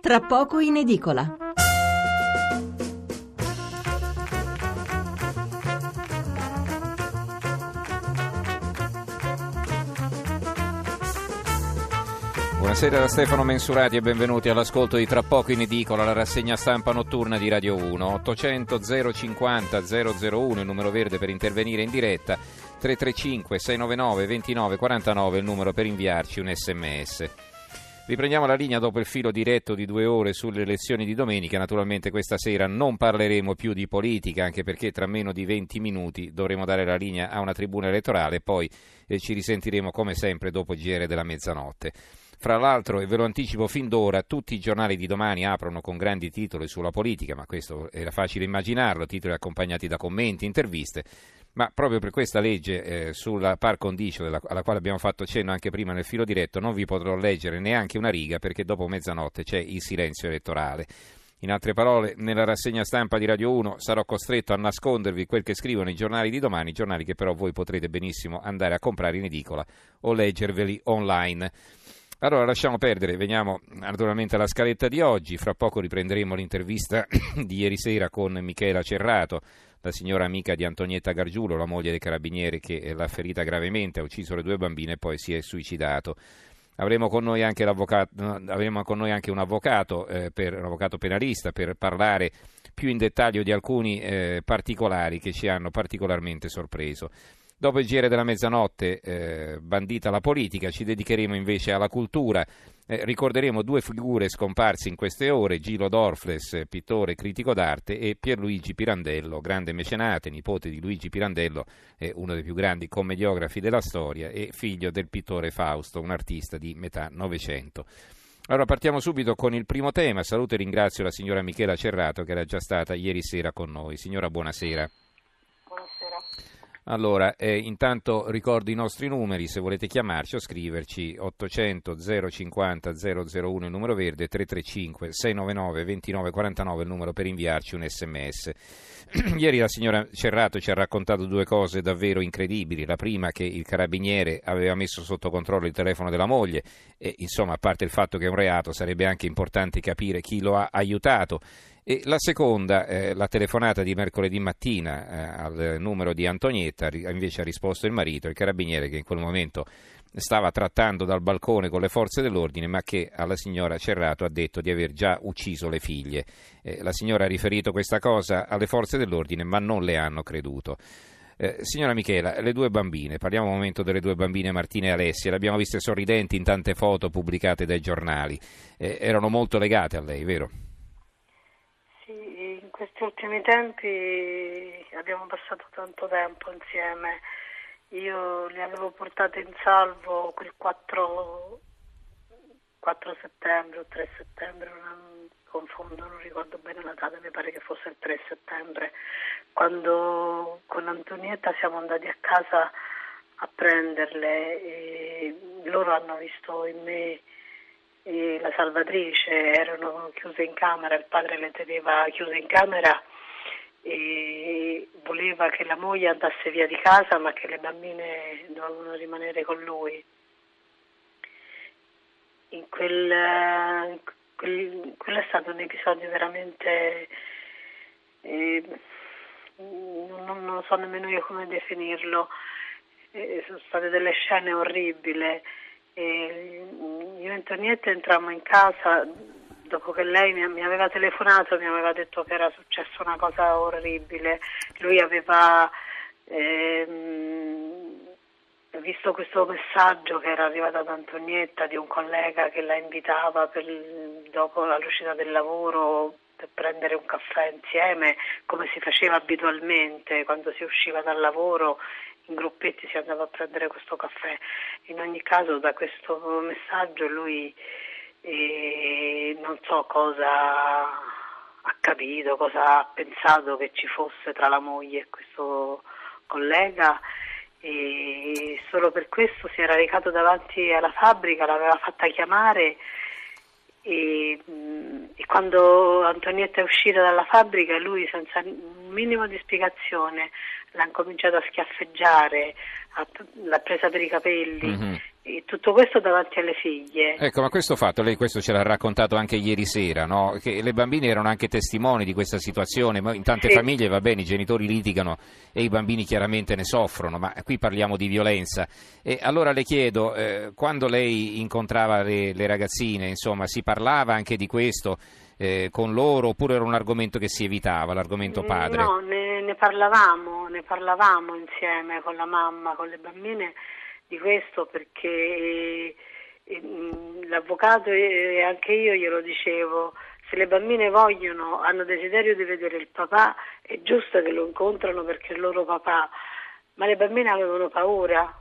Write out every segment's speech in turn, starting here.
Tra poco in edicola. Buonasera da Stefano Mensurati e benvenuti all'ascolto di Tra poco in edicola, la rassegna stampa notturna di Radio 1. 800 050 001 il numero verde per intervenire in diretta, 335 699 29 49 il numero per inviarci un sms. Riprendiamo la linea dopo il filo diretto di due ore sulle elezioni di domenica. Naturalmente questa sera non parleremo più di politica, anche perché tra meno di 20 minuti dovremo dare la linea a una tribuna elettorale poi eh, ci risentiremo come sempre dopo il GR della mezzanotte. Fra l'altro, e ve lo anticipo fin d'ora, tutti i giornali di domani aprono con grandi titoli sulla politica, ma questo era facile immaginarlo, titoli accompagnati da commenti, interviste. Ma proprio per questa legge eh, sulla par condicio, della, alla quale abbiamo fatto cenno anche prima nel filo diretto, non vi potrò leggere neanche una riga perché dopo mezzanotte c'è il silenzio elettorale. In altre parole, nella rassegna stampa di Radio 1 sarò costretto a nascondervi quel che scrivono i giornali di domani, giornali che però voi potrete benissimo andare a comprare in edicola o leggerveli online. Allora lasciamo perdere, veniamo naturalmente alla scaletta di oggi, fra poco riprenderemo l'intervista di ieri sera con Michela Cerrato, la signora amica di Antonietta Gargiulo, la moglie del carabiniere che l'ha ferita gravemente, ha ucciso le due bambine e poi si è suicidato. Avremo con noi anche, con noi anche un, avvocato, eh, per, un avvocato penalista per parlare più in dettaglio di alcuni eh, particolari che ci hanno particolarmente sorpreso. Dopo il giro della mezzanotte, eh, bandita la politica, ci dedicheremo invece alla cultura. Eh, ricorderemo due figure scomparse in queste ore, Gilo Dorfles, pittore e critico d'arte, e Pierluigi Pirandello, grande mecenate, nipote di Luigi Pirandello, eh, uno dei più grandi commediografi della storia e figlio del pittore Fausto, un artista di metà Novecento. Allora partiamo subito con il primo tema. Saluto e ringrazio la signora Michela Cerrato che era già stata ieri sera con noi. Signora, buonasera. Allora, eh, intanto ricordo i nostri numeri, se volete chiamarci o scriverci 800 050 001 il numero verde, 335 699 2949 il numero per inviarci un sms. Ieri la signora Cerrato ci ha raccontato due cose davvero incredibili, la prima che il carabiniere aveva messo sotto controllo il telefono della moglie e insomma a parte il fatto che è un reato sarebbe anche importante capire chi lo ha aiutato e la seconda, eh, la telefonata di mercoledì mattina eh, al numero di Antonietta, invece ha risposto il marito, il carabiniere che in quel momento stava trattando dal balcone con le forze dell'ordine, ma che alla signora Cerrato ha detto di aver già ucciso le figlie. Eh, la signora ha riferito questa cosa alle forze dell'ordine, ma non le hanno creduto. Eh, signora Michela, le due bambine, parliamo un momento delle due bambine Martina e Alessia, le abbiamo viste sorridenti in tante foto pubblicate dai giornali, eh, erano molto legate a lei, vero? Questi ultimi tempi abbiamo passato tanto tempo insieme. Io li avevo portate in salvo quel 4, 4 settembre o 3 settembre, non confondo, non ricordo bene la data, mi pare che fosse il 3 settembre, quando con Antonietta siamo andati a casa a prenderle e loro hanno visto in me la salvatrice erano chiuse in camera, il padre le teneva chiuse in camera e voleva che la moglie andasse via di casa ma che le bambine dovevano rimanere con lui. In quel, quel, quello è stato un episodio veramente, eh, non, non, so nemmeno io come definirlo, eh, sono state delle scene orribili. E io e Antonietta entrammo in casa dopo che lei mi, aveva telefonato, mi aveva detto che era successa una cosa orribile. Lui aveva ehm, visto questo messaggio che era arrivato ad Antonietta di un collega che la invitava per, dopo l'uscita del lavoro per prendere un caffè insieme, come si faceva abitualmente quando si usciva dal lavoro in gruppetti si andava a prendere questo caffè. In ogni caso da questo messaggio lui eh, non so cosa ha capito, cosa ha pensato che ci fosse tra la moglie e questo collega e solo per questo si era recato davanti alla fabbrica, l'aveva fatta chiamare e, e, quando Antonietta è uscita dalla fabbrica lui senza un minimo di spiegazione l'ha cominciato a schiaffeggiare, l'ha presa per i capelli mm-hmm. E tutto questo davanti alle figlie. Ecco, ma questo fatto, lei questo ce l'ha raccontato anche ieri sera, no? che le bambine erano anche testimoni di questa situazione, ma in tante Sì. famiglie va bene, i genitori litigano e i bambini chiaramente ne soffrono, ma qui parliamo di violenza. E allora le chiedo, eh, quando lei incontrava le, le ragazzine, insomma, si parlava anche di questo eh, con loro oppure era un argomento che si evitava, l'argomento padre? No, ne, ne parlavamo, ne parlavamo insieme con la mamma, con le bambine di questo perché eh, mh, l'avvocato e anche io glielo dicevo, se le bambine vogliono, hanno desiderio di vedere il papà, è giusto che lo incontrano perché è il loro papà, ma le bambine avevano paura.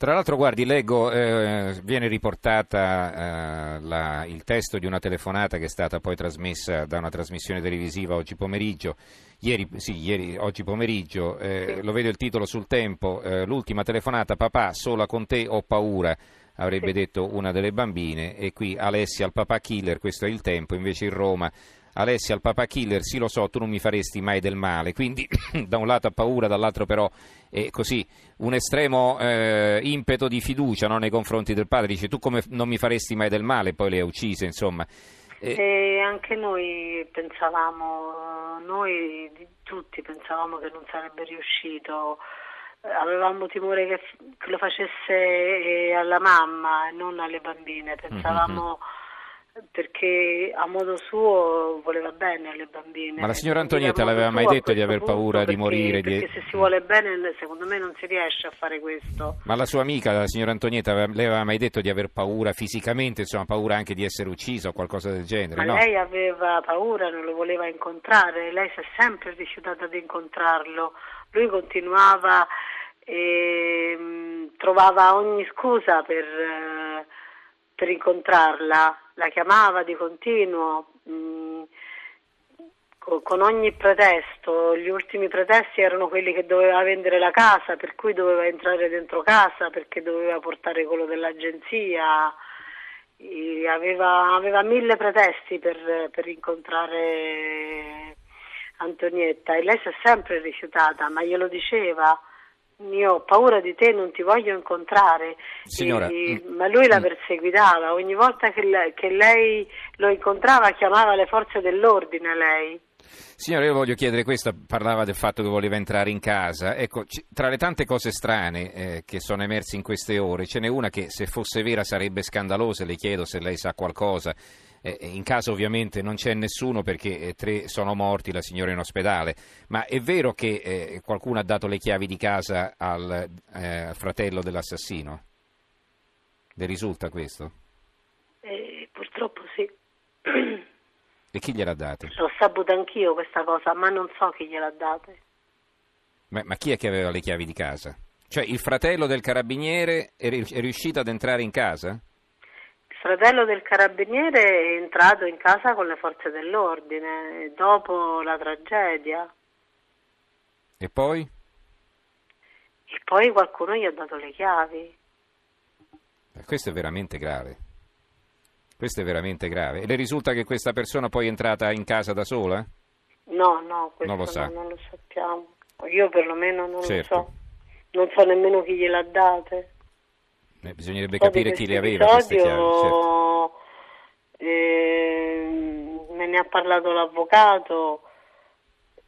Tra l'altro, guardi, leggo, eh, viene riportata eh, la- il testo di una telefonata che è stata poi trasmessa da una trasmissione televisiva oggi pomeriggio, ieri, sì, ieri, oggi pomeriggio, eh, Sì. lo vedo il titolo sul tempo, eh, l'ultima telefonata, papà, sola con te ho paura, avrebbe Sì. detto una delle bambine, e qui Alessia al papà killer, questo è il tempo, invece in Roma... Alessia, al papà killer, sì lo so, tu non mi faresti mai del male, quindi da un lato ha paura, dall'altro però è così un estremo eh, impeto di fiducia no, nei confronti del padre, dice tu come non mi faresti mai del male, poi le ha uccise, insomma. Eh, E anche noi pensavamo, noi tutti pensavamo che non sarebbe riuscito, avevamo timore che, lo facesse eh, alla mamma e non alle bambine, pensavamo perché a modo suo voleva bene alle bambine. Ma la signora Antonietta l'aveva mai detto di aver paura punto, di morire, Perché, di- perché se si vuole bene secondo me non si riesce a fare questo. ma la sua amica, la signora Antonietta, le aveva mai detto di aver paura fisicamente, insomma, paura anche di essere uccisa o qualcosa del genere, Ma no? lei aveva paura, non lo voleva incontrare, lei si è sempre rifiutata di incontrarlo. Lui continuava e mh, trovava ogni scusa per, eh, per incontrarla, la chiamava di continuo. mh, co- con ogni pretesto, gli ultimi pretesti erano quelli che doveva vendere la casa, per cui doveva entrare dentro casa, perché doveva portare quello dell'agenzia, aveva, aveva mille pretesti per, per incontrare Antonietta e lei si è sempre rifiutata, ma glielo diceva. Io ho paura di te, non ti voglio incontrare. Signora, E- mm, ma lui la mm. perseguitava, ogni volta che, le- che lei lo incontrava chiamava le forze dell'ordine lei. Signora, io voglio chiedere questo, parlava del fatto che voleva entrare in casa. Ecco, tra le tante cose strane eh, che sono emerse in queste ore, ce n'è una che se fosse vera sarebbe scandalosa, le chiedo se lei sa qualcosa. Eh, in casa ovviamente non c'è nessuno perché eh, tre sono morti, la signora è in ospedale, ma è vero che eh, qualcuno ha dato le chiavi di casa al eh, fratello dell'assassino? Le risulta questo? E purtroppo sì. E chi gliel'ha date? L'ho saputa anch'io questa cosa, ma non so chi gliel'ha date. Ma, ma chi è che aveva le chiavi di casa? Cioè il fratello del carabiniere è riuscito ad entrare in casa? Fratello del carabiniere è entrato in casa con le forze dell'ordine dopo la tragedia E poi? e poi qualcuno gli ha dato le chiavi. Eh, Questo è veramente grave. Questo è veramente grave. E le risulta che questa persona poi è entrata in casa da sola? No, no, questo Non lo sa. no, non lo sappiamo. Io perlomeno non Certo. lo so. Non so nemmeno chi gliel'ha date. Eh, bisognerebbe capire chi le aveva queste chiavi. certo. ehm, me ne ha parlato l'avvocato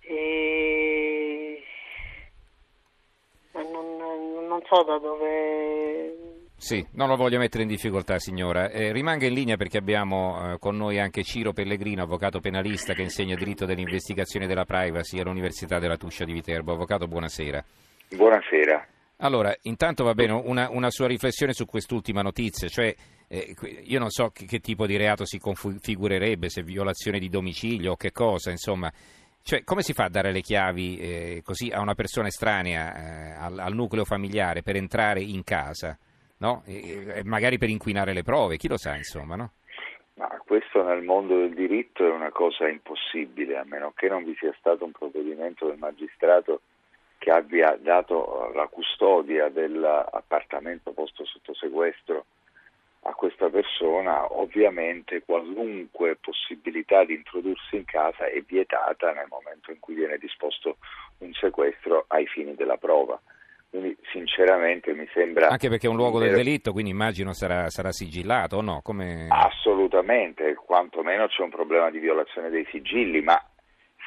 e ma non, non so da dove Sì, non lo voglio mettere in difficoltà, signora. Eh, rimanga in linea perché abbiamo eh, con noi anche Ciro Pellegrino, avvocato penalista che insegna diritto dell'investigazione della privacy all'Università della Tuscia di Viterbo. Avvocato, buonasera. Buonasera. Allora, intanto va bene una, una sua riflessione su quest'ultima notizia, cioè eh, io non so che, che tipo di reato si configurerebbe, se violazione di domicilio o che cosa, insomma, cioè come si fa a dare le chiavi eh, così a una persona estranea eh, al, al nucleo familiare per entrare in casa, no? E- e magari per inquinare le prove, chi lo sa, insomma, no? Ma questo nel mondo del diritto è una cosa impossibile, a meno che non vi sia stato un provvedimento del magistrato che abbia dato la custodia dell'appartamento posto sotto sequestro a questa persona, ovviamente qualunque possibilità di introdursi in casa è vietata nel momento in cui viene disposto un sequestro ai fini della prova. Quindi sinceramente mi sembra... Anche perché è un luogo del delitto, quindi immagino sarà, sarà sigillato o no? Come... Assolutamente, quantomeno c'è un problema di violazione dei sigilli, ma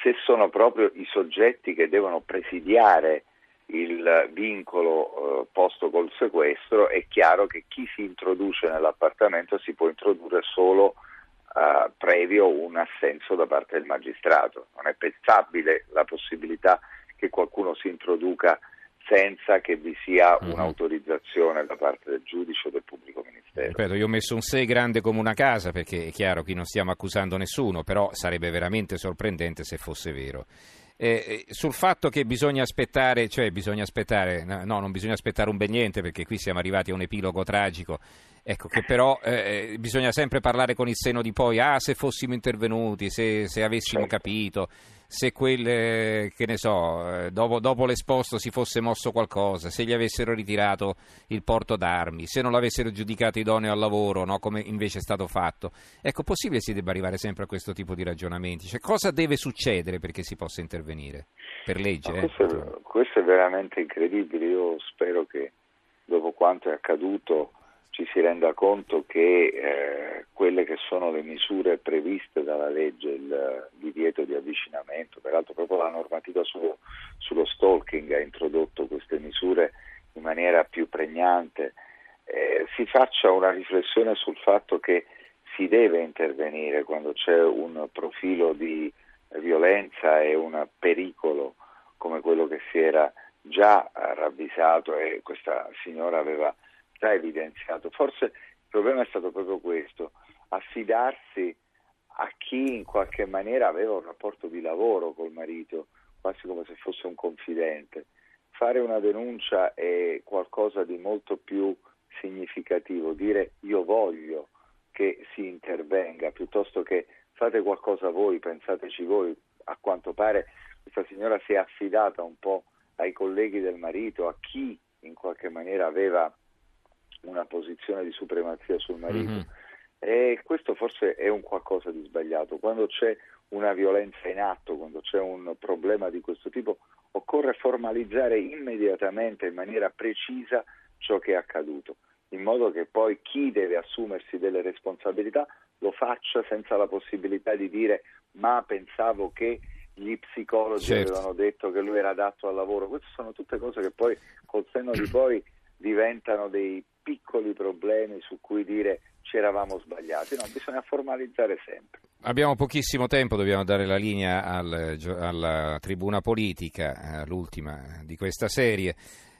se sono proprio i soggetti che devono presidiare il vincolo eh, posto col sequestro, è chiaro che chi si introduce nell'appartamento si può introdurre solo eh, previo un assenso da parte del magistrato. Non è pensabile la possibilità che qualcuno si introduca senza che vi sia mhm. un'autorizzazione da parte del giudice o del pubblico ministero. Ripeto, io ho messo un 6 grande come una casa perché è chiaro che non stiamo accusando nessuno, però sarebbe veramente sorprendente se fosse vero. Eh, eh, sul fatto che bisogna aspettare, cioè bisogna aspettare, no, non bisogna aspettare un bel niente perché qui siamo arrivati a un epilogo tragico, ecco che però eh, eh bisogna sempre parlare con il seno di poi, ah se fossimo intervenuti, se, se avessimo certo. capito, se quelle, che ne so, eh, dopo, dopo, l'esposto si fosse mosso qualcosa, se gli avessero ritirato il porto d'armi, se non l'avessero giudicato idoneo al lavoro, no, come invece è stato fatto. Ecco, possibile si debba arrivare sempre a questo tipo di ragionamenti? Cioè, cosa deve succedere perché si possa intervenire? Per legge? Eh? Questo, è, questo è veramente incredibile. Io spero che dopo quanto è accaduto ci si renda conto che eh, quelle che sono le misure previste dalla legge, il divieto di avvicinamento, peraltro proprio la normativa sullo, sullo stalking ha introdotto queste misure in maniera più pregnante, eh, si faccia una riflessione sul fatto che si deve intervenire quando c'è un profilo di violenza e un pericolo come quello che si era già ravvisato e questa signora aveva già evidenziato. Forse il problema è stato proprio questo, affidarsi a chi in qualche maniera aveva un rapporto di lavoro col marito, quasi come se fosse un confidente. Fare una denuncia è qualcosa di molto più significativo, dire io voglio che si intervenga piuttosto che fate qualcosa voi, pensateci voi. A quanto pare questa signora si è affidata un po' ai colleghi del marito, a chi in qualche maniera aveva una posizione di supremazia sul marito. Mm-hmm. E questo forse è un qualcosa di sbagliato. Quando c'è una violenza in atto, quando c'è un problema di questo tipo, occorre formalizzare immediatamente in maniera precisa ciò che è accaduto, in modo che poi chi deve assumersi delle responsabilità lo faccia senza la possibilità di dire ma pensavo che gli psicologi certo. avevano detto che lui era adatto al lavoro. Queste sono tutte cose che poi col senno di poi diventano dei piccoli problemi su cui dire ci eravamo sbagliati, no, bisogna formalizzare sempre. Abbiamo pochissimo tempo, dobbiamo dare la linea al, alla tribuna politica, eh, l'ultima di questa serie.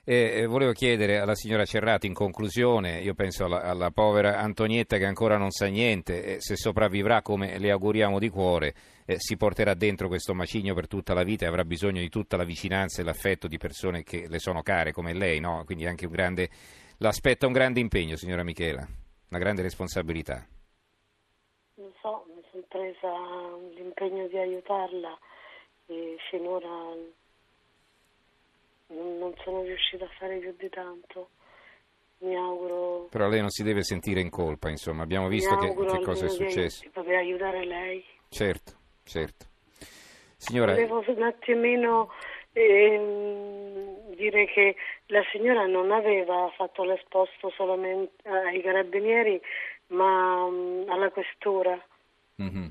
E volevo chiedere alla signora Cerrato in conclusione, io penso alla, alla povera Antonietta che ancora non sa niente, se sopravvivrà come le auguriamo di cuore, eh, si porterà dentro questo macigno per tutta la vita e avrà bisogno di tutta la vicinanza e l'affetto di persone che le sono care come lei, no? quindi anche un grande, l'aspetta un grande impegno signora Michela, una grande responsabilità. Lo so, mi sono presa l'impegno di aiutarla e finora non, sono riuscita a fare più di tanto. Mi auguro. Però lei non si deve sentire in colpa, insomma, abbiamo visto che, che cosa è successo. Di poter aiutare lei. Certo, certo. Signora... Volevo un attimino ehm, dire che la signora non aveva fatto l'esposto solamente ai carabinieri, ma um, alla questura. Mm-hmm.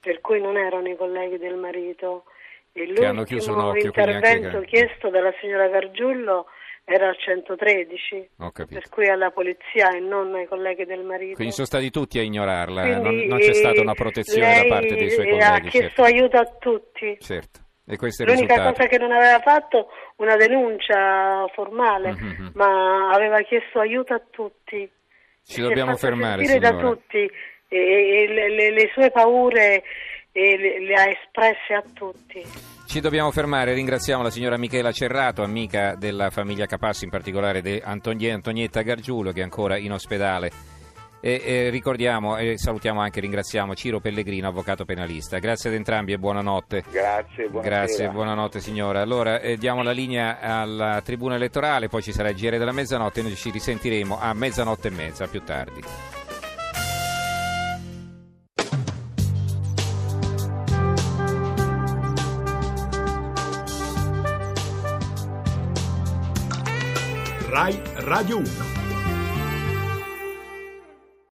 Per cui non erano i colleghi del marito. E l'ultimo intervento chiesto dalla signora Gargiullo era al 113, per cui alla polizia e non ai colleghi del marito. Quindi sono stati tutti a ignorarla, non, non, c'è stata una protezione da parte dei suoi colleghi. ha chiesto certo. aiuto a tutti. Certo. L'unica cosa che non aveva fatto una denuncia formale, mm-hmm. ma aveva chiesto aiuto a tutti. Ci dobbiamo fermare, signora. da tutti e, le, le, le sue paure e le, le ha espresse a tutti. Ci dobbiamo fermare, ringraziamo la signora Michela Cerrato, amica della famiglia Capassi, in particolare di Antonietta Gargiulo che è ancora in ospedale. E, e ricordiamo e salutiamo anche, ringraziamo Ciro Pellegrino, avvocato penalista. Grazie ad entrambi e buonanotte. Grazie, buonasera. Grazie, buonanotte signora. Allora eh, diamo la linea alla tribuna elettorale, poi ci sarà il GR della mezzanotte e noi ci risentiremo a mezzanotte e mezza più tardi. Radio 1.